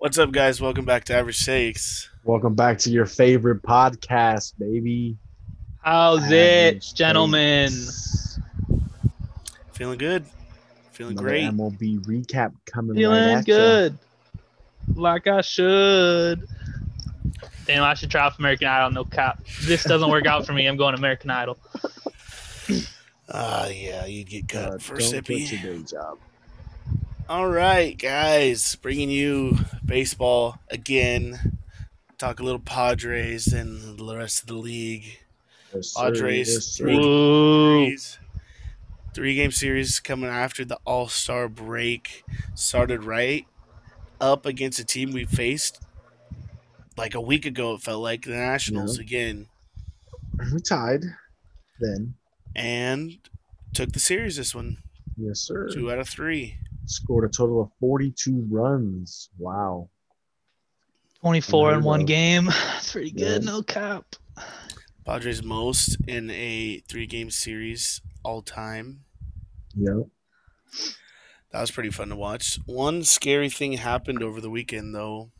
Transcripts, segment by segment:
What's up, guys? Welcome back to Average Stakes. Welcome back to your favorite podcast, baby. How's Average it, gentlemen? Shakes. Feeling good? Feeling Another great? MLB recap coming Feeling right at ya. good. Like I should. Damn, I should try out for American Idol. No cap. This doesn't work out for me, I'm going American Idol. Ah, yeah, you get cut Uh, for don't sippy. quit your day job. All right, guys, bringing you baseball again. Talk a little Padres and the rest of the league. Yes. Padres, Yes, three- Ooh. Series. Three game series coming after the All Star break started right up against a team we faced like a week ago. It felt like the Nationals Yeah. again, We tied then. and took the series this one Yes, sir. two out of three. Scored a total of 42 runs. Wow. 24 in one game. That's pretty good. Yeah. No cap. Padres most in a three game series all time. Yep. That was pretty fun to watch. One scary thing happened over the weekend, though.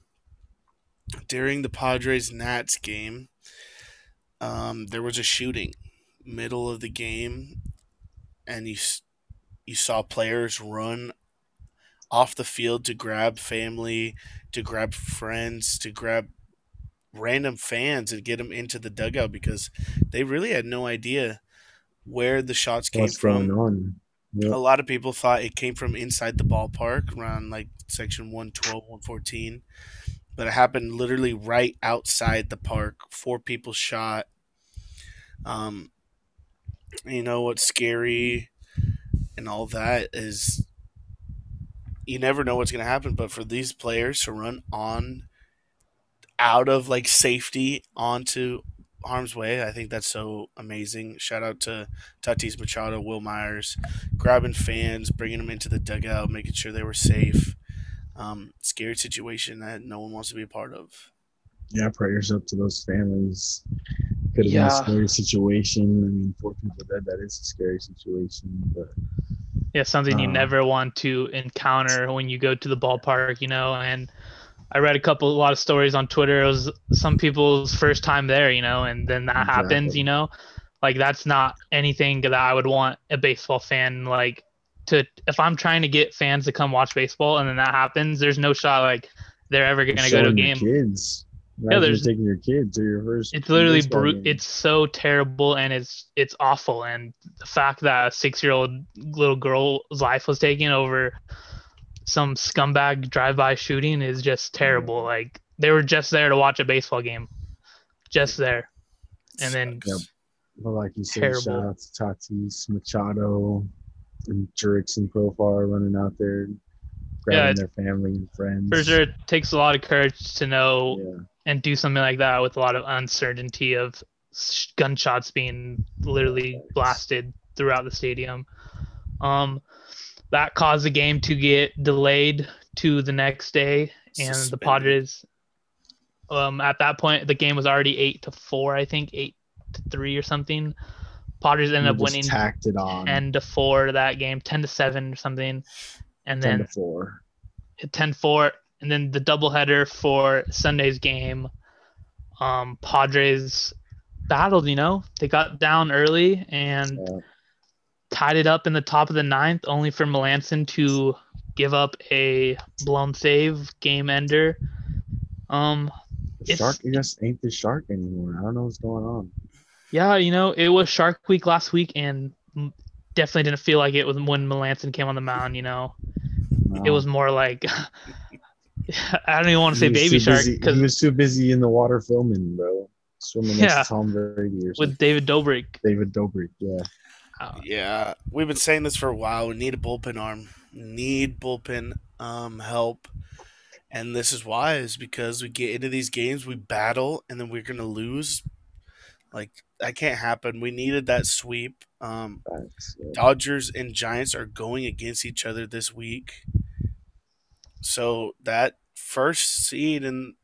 During the Padres Nats game, um, there was a shooting, middle of the game, and you you saw players run off the field to grab family, to grab friends, to grab random fans and get them into the dugout because they really had no idea where the shots came What's from? Yep. a lot of people thought it came from inside the ballpark around like section 112 114 but it happened literally right outside the park four people shot um you know what's scary and all that is you never know what's going to happen but for these players to run on out of like safety onto harm's way i think that's so amazing shout out to Tatis Machado, Wil Myers, grabbing fans, bringing them into the dugout, making sure they were safe. Um, scary situation that no one wants to be a part of. Yeah, prayers up to those families. Could have Yeah. been a scary situation. I mean, four people dead. That is a scary situation. But Yeah, something you Um, never want to encounter when you go to the ballpark, you know. And I read a couple, a lot of stories on Twitter. It was some people's first time there, you know, and then that happens, you know. Like that's not anything that I would want a baseball fan like to. If I'm trying to get fans to come watch baseball and then that happens, there's no shot like they're ever gonna go to a showing your game. Kids. Imagine there's- taking your kids to your first. It's literally brute. It's so terrible and it's it's awful. And the fact that a six year old little girl's life was taken over some scumbag drive by shooting is just mm-hmm. terrible. Like they were just there to watch a baseball game, just there. And then-. But like you said, Terrible. shout out to Tatis, Machado, and Jurix and Profar running out there, grabbing it's- their family and friends. For sure, it takes a lot of courage to know Yeah. And do something like that with a lot of uncertainty of gunshots being literally blasted throughout the stadium. Um, that caused the game to get delayed to the next day, and the Suspended. Padres. Um, at that point, the game was already eight to four, I think eight to three or something. Padres ended up winning tacked it on ten to four that game, ten to seven or something, and 10 then to 4. 10 4 and then the doubleheader for Sunday's game um Padres battled you know they got down early and Yeah. tied it up in the top of the ninth only for Melancon to give up a blown save game ender um The shark just ain't the shark anymore. I don't know what's going on. yeah you know it was Shark Week last week and definitely didn't feel like it was when Melancon came on the mound you know it was more like I don't even want to say baby too shark because he was too busy in the water filming, bro. Swimming next Yeah. to Tom Brady or something. with David Dobrik David Dobrik. Yeah. uh, Yeah, we've been saying this for a while. We need a bullpen arm. Need bullpen um, help. And this is why is because we get into these games, we battle, and then we're gonna lose. Like that can't happen. We needed that sweep. Um, Facts, yeah. Dodgers and Giants are going against each other this week. So that first seed in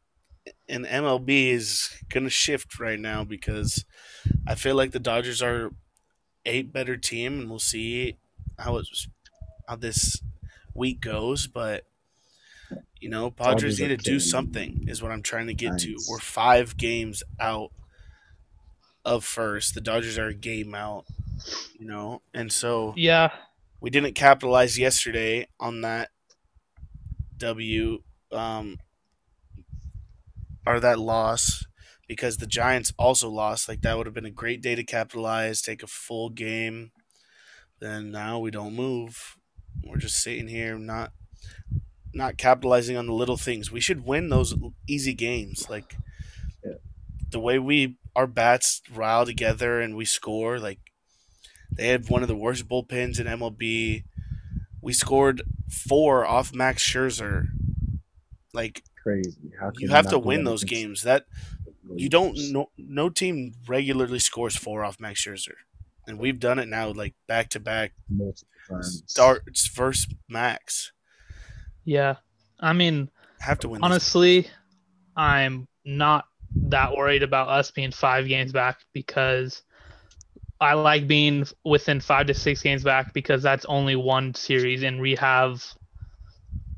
in MLB is gonna shift right now because I feel like the Dodgers are a better team, and we'll see how it's how this week goes. But You know, Padres Dodgers need to do something. Is what I'm trying to get to. We're five games out of first. The Dodgers are a game out. You know, and so Yeah, we didn't capitalize yesterday on that W um or that loss because the Giants also lost. Like that would have been a great day to capitalize, take a full game. Then now we don't move. We're just sitting here not not capitalizing on the little things. We should win those easy games. Like Yeah. the way we our bats rile together and we score, like they had one of the worst bullpens in MLB. We scored four off Max Scherzer. Like Crazy. How can you have to win those games. That you don't Rangers? no no team regularly scores four off Max Scherzer, and we've done it now like back to back starts versus Max. yeah. I mean, Have to win. honestly, I'm not that worried about us being five games back because I like being within five to six games back because that's only one series, and we have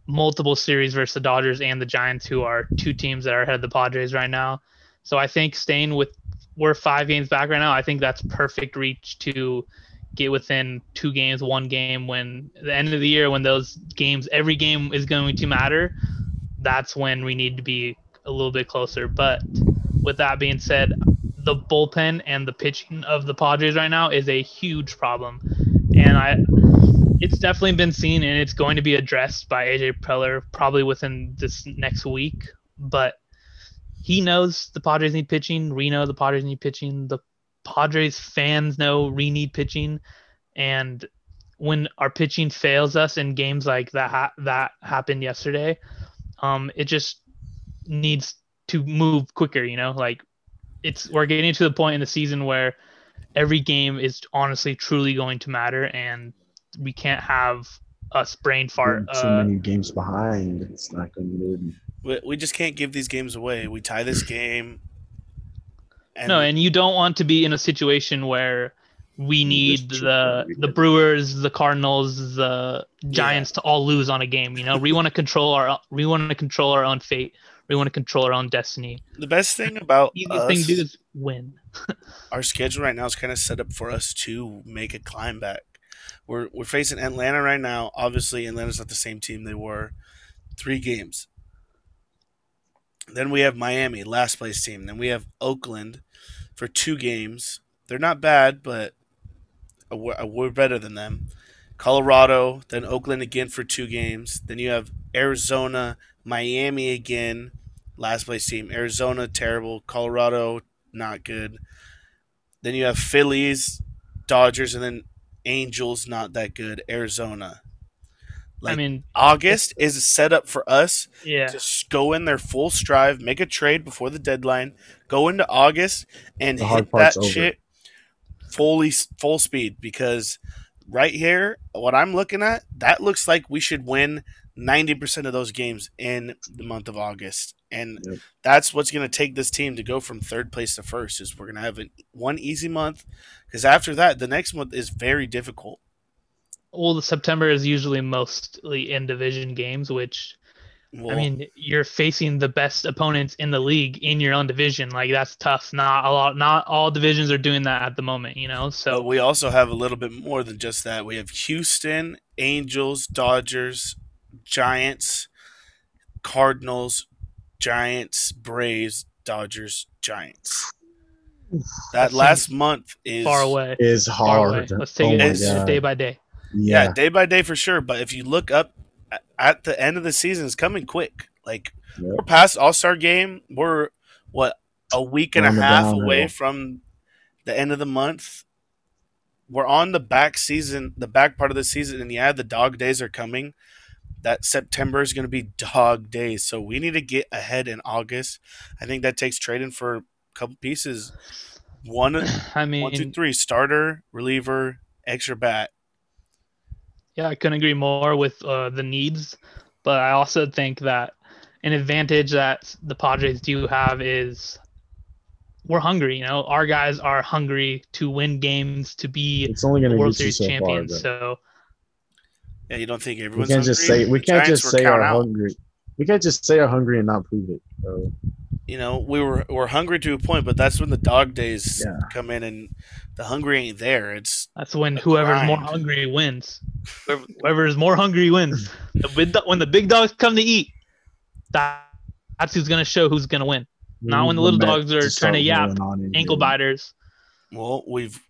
multiple series versus the Dodgers and the Giants, who are two teams that are ahead of the Padres right now. So I think staying with we're five games back right now. I think that's perfect reach to get within two games, one game. When the end of the year, when those games, every game is going to matter. That's when we need to be a little bit closer. But with that being said, the bullpen and the pitching of the Padres right now is a huge problem, and I it's definitely been seen and it's going to be addressed by AJ Preller probably within this next week. But he knows the Padres need pitching. We know the Padres need pitching. The Padres fans know we need pitching, and when our pitching fails us in games like that ha- that happened yesterday, um, it just needs to move quicker. You know, like it's we're getting to the point in the season where every game is honestly truly going to matter, and we can't have us brain fart. Being too Uh, many games behind. It's not going to be We, we just can't give these games away. We tie this game. And no, and you don't want to be in a situation where we need the the Brewers, the Cardinals, the Giants to all lose on a game. You know, we want to control our we want to control our own fate. We want to control our own destiny. the best thing about Easiest us, thing to do is win. our schedule right now is kind of set up for us to make a climb back. We're we're facing Atlanta right now. Obviously, Atlanta's not the same team they were. Three games. Then we have Miami, last place team. Then we have Oakland for two games. They're not bad, but we're, we're better than them. Colorado, then Oakland again for two games. Then you have Arizona, Miami again, last place team. Arizona, terrible. Colorado, not good. Then you have Phillies, Dodgers, and then Angels, not that good. Arizona. I mean, August is set up for us yeah, to go in their full strive, make a trade before the deadline, go into August and The hit that over. shit fully full speed because right here, what I'm looking at, that looks like we should win 90% of those games in the month of August. And Yep. that's what's going to take this team to go from third place to first is we're going to have an, one easy month because after that, the next month is very difficult. well, the September is usually mostly in division games, which Well, I mean, you're facing the best opponents in the league in your own division. Like that's tough. Not a lot. Not all divisions are doing that at the moment. You know. But So we also have a little bit more than just that. We have Houston, Angels, Dodgers, Giants, Cardinals, Giants, Braves, Dodgers, Giants. That That last month is far away. is Far away. hard. Let's take oh it my It's- God. day by day. yeah. Yeah. day by day for sure. But if you look up at the end of the season, it's coming quick. Like Yep. we're past All Star game. We're what a week and We're a half downhill. away from the end of the month. We're on the back season, the back part of the season, and yeah, the dog days are coming. That September is going to be dog days, so we need to get ahead in August. I think that takes trading for a couple pieces. One, I mean, one, two, three: starter, reliever, extra bat. Yeah, I couldn't agree more with uh, the needs, but I also think that an advantage that the Padres do have is we're hungry. You know, our guys are hungry to win games, to be It's only going to World Series so far. champions. Though. So Yeah, you don't think everyone's We can't just say we The can't Giants just say count our out. hungry. We can't just say we're hungry and not prove it. Bro. you know, we were we're hungry to a point, but that's when the dog days Yeah. come in, and the hungry ain't there. It's That's when A whoever's more hungry wins. Whoever, whoever is more hungry wins. The big do- when the big dogs come to eat, that, that's who's gonna show who's gonna win. Mm, not when the little dogs are trying to yap, rolling on in Ankle here. biters. well, we've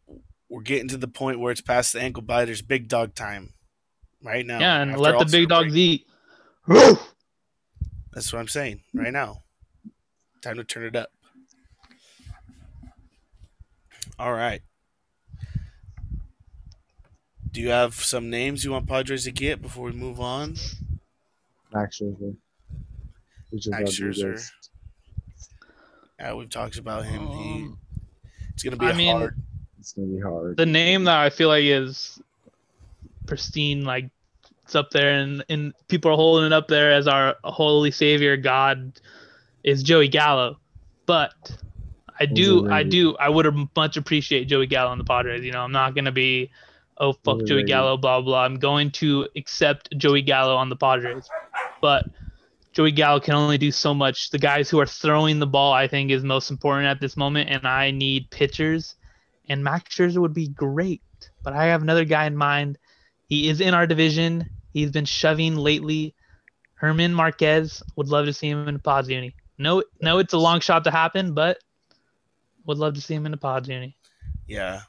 we're getting to the point where it's past the ankle biters, big dog time, right now. yeah, and let the big dogs break. eat. That's what I'm saying right now. Time to turn it up. All right. Do you have some names you want Padres to get before we move on? Max Scherzer. Max Scherzer. Yeah, we've talked about him. He, Um, it's gonna be I a mean, hard. It's gonna be hard. the name that I feel like is pristine, like it's up there, and and people are holding it up there as our holy savior God is Joey Gallo, but I do, I do, I would much appreciate Joey Gallo in the Padres. You know, I'm not gonna be, oh fuck Joey. Gallo, blah blah. I'm going to accept Joey Gallo on the Padres, but Joey Gallo can only do so much. The guys who are throwing the ball, I think, is most important at this moment, and I need pitchers. And Max Scherzer would be great, but I have another guy in mind. He is in our division. He's been shoving lately. German Marquez would love to see him in the Pods uni. No, no, it's a long shot to happen, but would love to see him in the Pods uni. Yeah.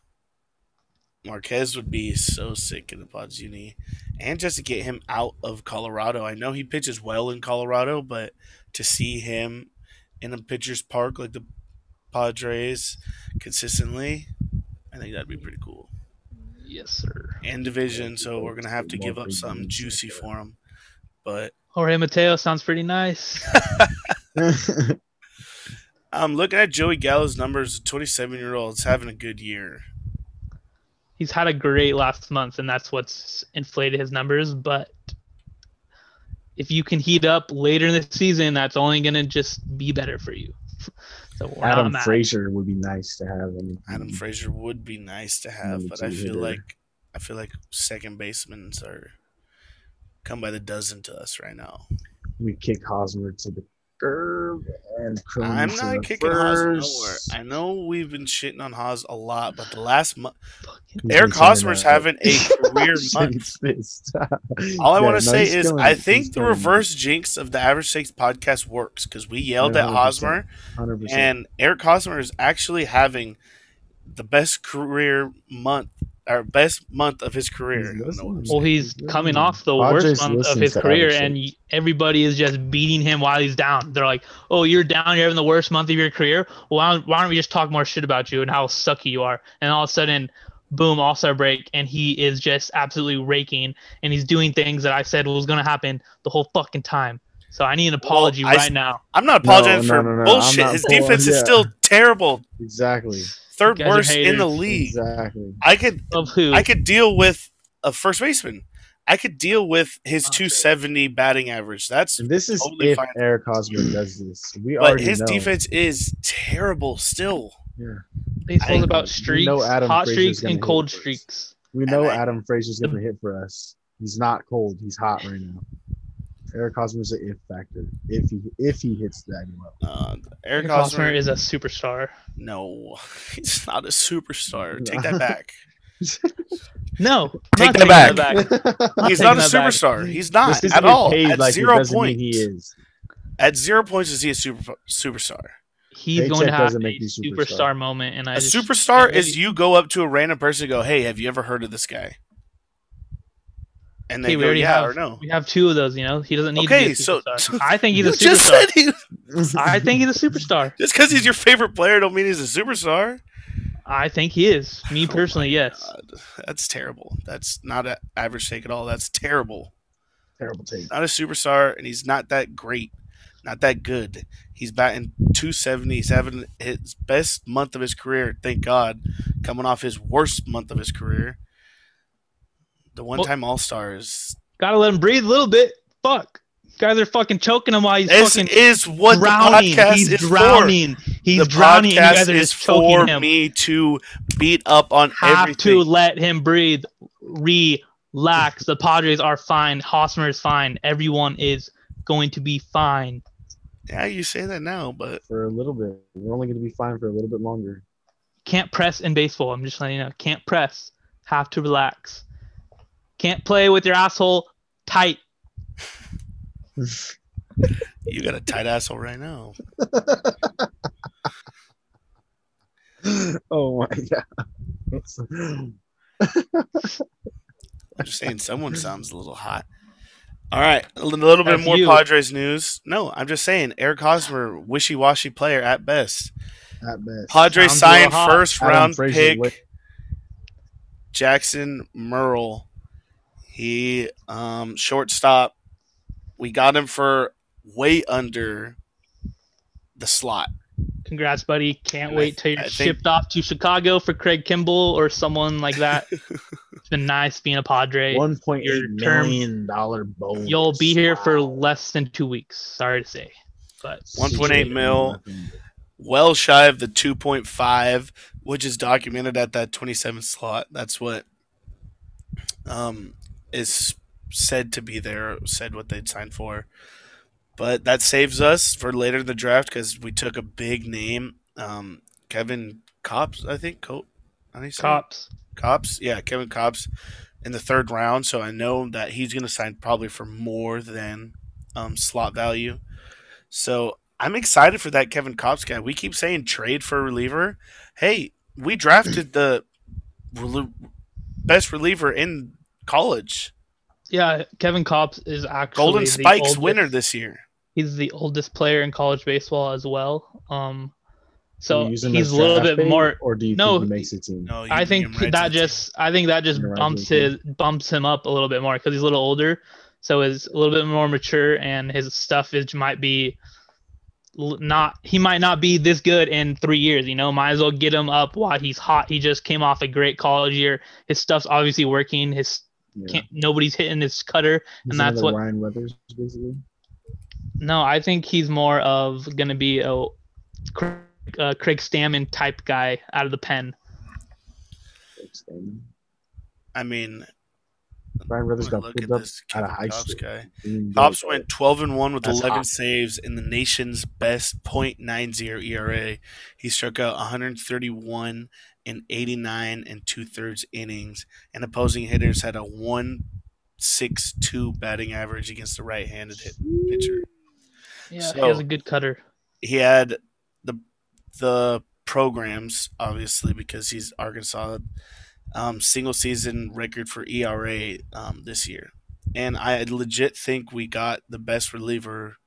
Marquez would be so sick in the Pods Uni. And just to get him out of Colorado. I know he pitches well in Colorado, but to see him in a pitcher's park like the Padres consistently, I think that'd be pretty cool. Yes, sir. And division, so we're gonna have to give up something juicy for him. But Jorge Mateo sounds pretty nice. Um, I'm looking at Joey Gallo's numbers. 27 year old's having a good year. He's had a great last month, and that's what's inflated his numbers. But if you can heat up later in the season, that's only gonna just be better for you. So we're not Adam mad. Frazier would be nice to have. I Adam Frazier would be nice to have, but I feel hitter. like I feel like second basemen are come by the dozen to us right now. we kick Hosmer to the and I'm not kicking Haas nowhere. I know we've been shitting on Haas a lot, but the last month, Eric Hosmer's having a career month. All I Yeah, want no, to say is I think the reverse jinx of the Average Stakes podcast works because we yelled Yeah, at 100%. Hosmer, 100%. and Eric Hosmer is actually having the best career month or best month of his career. He's I don't know listening. what I'm Well, he's coming off the Padres worst month of his career, and everybody is just beating him while he's down. They're like, "Oh, you're down. You're having the worst month of your career. Well, why don't, why don't we just talk more shit about you and how sucky you are?" And all of a sudden, boom, All Star break, and he is just absolutely raking, and he's doing things that I said was going to happen the whole fucking time. So I need an apology I s- right now. I'm not No, apologizing no, for no, no, I'm bullshit. His pulling- defense is still terrible. exactly. Third You guys are worst in the league. Exactly. I could Of who? I could deal with a first baseman. I could deal with his Okay. 270 batting average. That's And this is Totally if fine. Eric Hosmer does this. We but his know. defense is terrible still. Yeah. Baseball's I- about streaks, know Adam hot Frazier's streaks, and cold streaks. We know And I- Adam Frazier's going to hit for us. He's not cold. He's hot right now. Eric Hosmer is an if factor. If he if he hits that well. Uh, Eric Eric Hosmer Hosmer is a superstar. no, he's not a superstar. Take that back. No, Take that back. I'm He's not a that back. superstar. He's not at all. paid At like zero doesn't mean points. He is. At zero points is he a super superstar? He's Paycheck going to have a make superstar. superstar. moment, and I A just, superstar maybe- is you go up to a random person and go, "Hey, have you ever heard of this guy?" And they Okay, we go, already "Yeah" have or "No." we have two of those. You know, he doesn't need Okay, to be a so- superstar. I think he's You a just superstar. said he. I think he's a superstar. Just because he's your favorite player, don't mean he's a superstar. I think he is. Me Oh personally, yes. God. That's terrible. That's not an average take at all. That's terrible. Terrible take. Not a superstar, and he's not that great, not that good. He's batting 270. He's having his best month of his career, thank God, coming off his worst month of his career. The one time All Stars. Gotta let him breathe a little bit. Fuck, guys are fucking choking him while he's This fucking is what drowning. the podcast he's is drowning. He's. The drowning. and You guys are is just choking for him. me to beat up on Have everything. to let him breathe. Relax. The Padres are fine. Hosmer is fine. Everyone is going to be fine. Yeah, you say that now, but for a little bit. We're only going to be fine for a little bit longer. Can't press in baseball. I'm just letting you know. Can't press. Have to relax. Can't play with your asshole tight. you got a tight asshole right now. oh my god. I'm just saying someone sounds a little hot. All right, a little bit That's more you. Padres news. No, I'm just saying Eric Hosmer, wishy-washy player at best. At best. Padres Sounds signed first Adam round Frazier pick lit- Jackson Merrill. He um shortstop. We got him for way under the slot. Congrats, buddy. Can't And wait th- till you're I think- shipped off to Chicago for Craig Kimbrel or someone like that. it's been nice being a Padre. One point eight Your term- million dollar bonus. You'll be here for less than two weeks. Sorry to say. But 1.8 mil. well shy of the 2.5 which is documented at that 27 slot that's what um is said to be there said what they'd signed for but that saves us for later in the draft because we took a big name um Kevin Kopps i think Co- how do you say Kopps. Kopps, yeah, Kevin Kopps in the third round. So I know that he's going to sign probably for more than um, slot value. So I'm excited for that Kevin Kopps guy. We keep saying trade for a reliever. Hey, we drafted the best reliever in college, Yeah, Kevin Kopps is actually Golden Spikes oldest- winner this year. He's the oldest player in college baseball as well. Um, so Do you use him he's a little bit more. or do you no, think he makes a team? No, I think him right to that the just I think that just You're right, bumps Luke. his bumps him up a little bit more because he's a little older, so is a little bit more mature and his stuff is might be not he might not be this good in three years. You know, might as well get him up while he's hot. He just came off a great college year. His stuff's obviously working. His Yeah. can't, nobody's hitting his cutter. He's and that's what- Ryan Weathers basically. No, I think he's more of gonna be a Craig, uh, Craig Stammen type guy out of the pen. I mean, Ryan Weathers look got at picked up this out Kevin of high Kopps school. guy. He Kopps went 12 and 1 with That's 11 hot. saves in the nation's best .90 ERA. He struck out 131 in 89 and two thirds innings, and opposing hitters had a 1.62 batting average against the right-handed pitcher. Yeah, he So- has a good cutter. He had the the programs obviously because he's Arkansas um, single season record for ERA um, this year, and I legit think we got the best reliever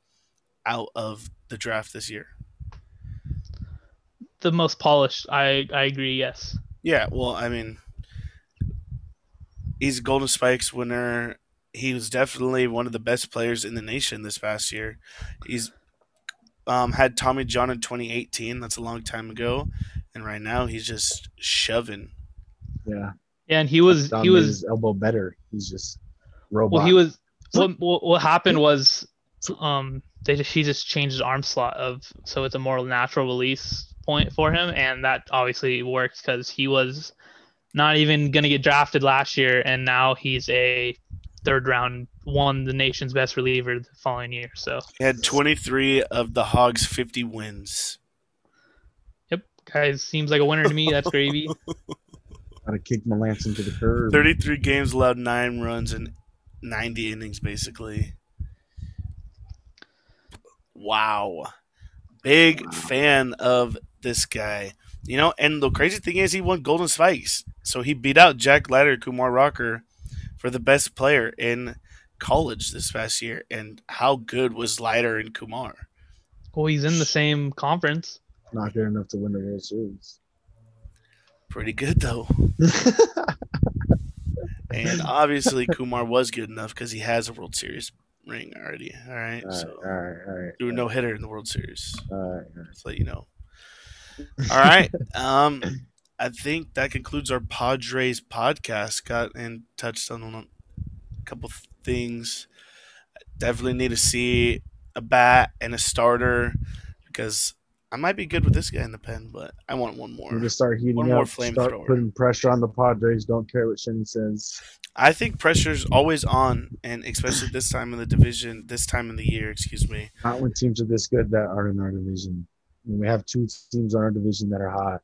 out of the draft this year. The most polished. I I agree. Yes. Yeah, well, I mean, he's a Golden Spikes winner. He was definitely one of the best players in the nation this past year. He's um, had Tommy John in 2018. That's a long time ago, and right now he's just shoving. Yeah, Yeah, and he was he was his elbow better. He's just robot. well he was what what, what happened was um they just, he just changed his arm slot of so it's a more natural release point for him and that obviously works because he was not even gonna get drafted last year and now he's a third round won the nation's best reliever the following year so He had 23 of the Hogs' 50 wins. yep guys seems like a winner to me that's gravy Gotta kick Melancon to the curb. 33 games allowed nine runs and 90 innings, basically. Wow. Big Wow. fan of this guy. You know, and the crazy thing is he won Golden Spikes. So he beat out Jack Leiter, Kumar Rocker for the best player in college this past year. And how good was Leiter and Kumar? well he's in the same conference Not good enough to win the World Series. Pretty good, though. And obviously, Kumar was good enough because he has a World Series ring already. All right. All right, so all right, all right. do a no hitter in the World Series. All right, all right. Just let you know. All right. Um, I think that concludes our Padres podcast. Got and touched on a couple things. Definitely need to see a bat and a starter because I might be good with this guy in the pen, but I want one more. We just start heating One more up, start flamethrower. putting pressure on the Padres. Don't care what Shenny says. I think pressure's always on, and especially this time in the division, this time in the year, excuse me. Not when teams are this good that are in our division. When we have two teams on our division that are hot.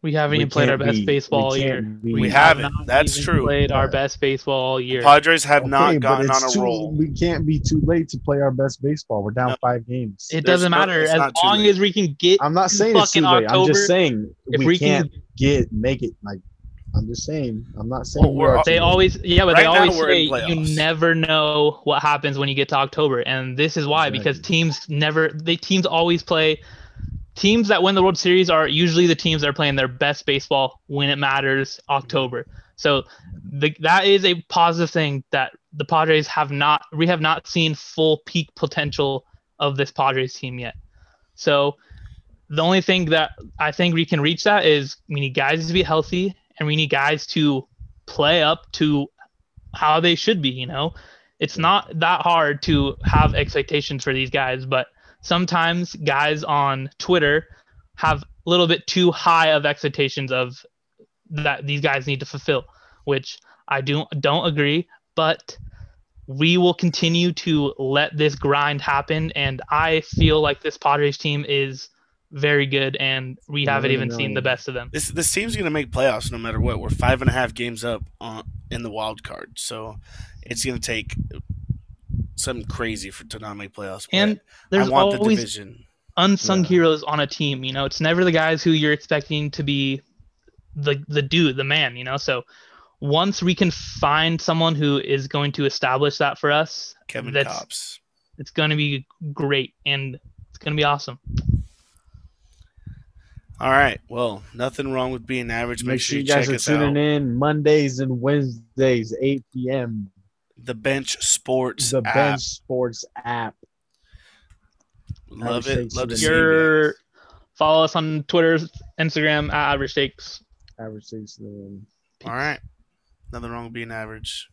We haven't We even played our best be- baseball all we year. can't be- We have haven't. not That's even true. Played our best baseball all year. Padres have not Okay, but gotten on a too- roll. We can't be too late to play our best baseball. We're down No. five games. It There's doesn't no- matter it's as long late. as we can get. I'm not saying it's too fucking late. I'm just saying if we, we can't can, get make it. Like I'm just saying. I'm not saying Well, we we're- they always yeah, but Right they always say you never know what happens when you get to October, and this is why because teams never they teams always play. Teams that win the World Series are usually the teams that are playing their best baseball when it matters October. So the, that is a positive thing that the Padres have not we have not seen full peak potential of this Padres team yet. So the only thing that I think we can reach that is we need guys to be healthy and we need guys to play up to how they should be, you know. It's not that hard to have expectations for these guys, but sometimes guys on Twitter have a little bit too high of expectations of that these guys need to fulfill, which I do don't agree, but we will continue to let this grind happen and I feel like this Padres team is very good and we haven't never even seen the best of them. This this team's gonna make playoffs no matter what. We're five and a half games up on in the wild card, so it's gonna take something crazy for to not make playoffs. but And I there's want the always division. unsung Yeah. heroes on a team. You know, it's never the guys who you're expecting to be the the dude, the man. You know, so once we can find someone who is going to establish that for us, Kevin that's- Kopps. it's going to be great and it's going to be awesome. All right. Well, nothing wrong with being average. Make sure you guys check are tuning out. in Mondays and Wednesdays, 8 p.m. The Bench Sports The app. Bench Sports app. Love Average it. Love to is see a- you Your follow us on Twitter, Instagram at Average Stakes. Average Stakes. um, All right. Nothing wrong with being average.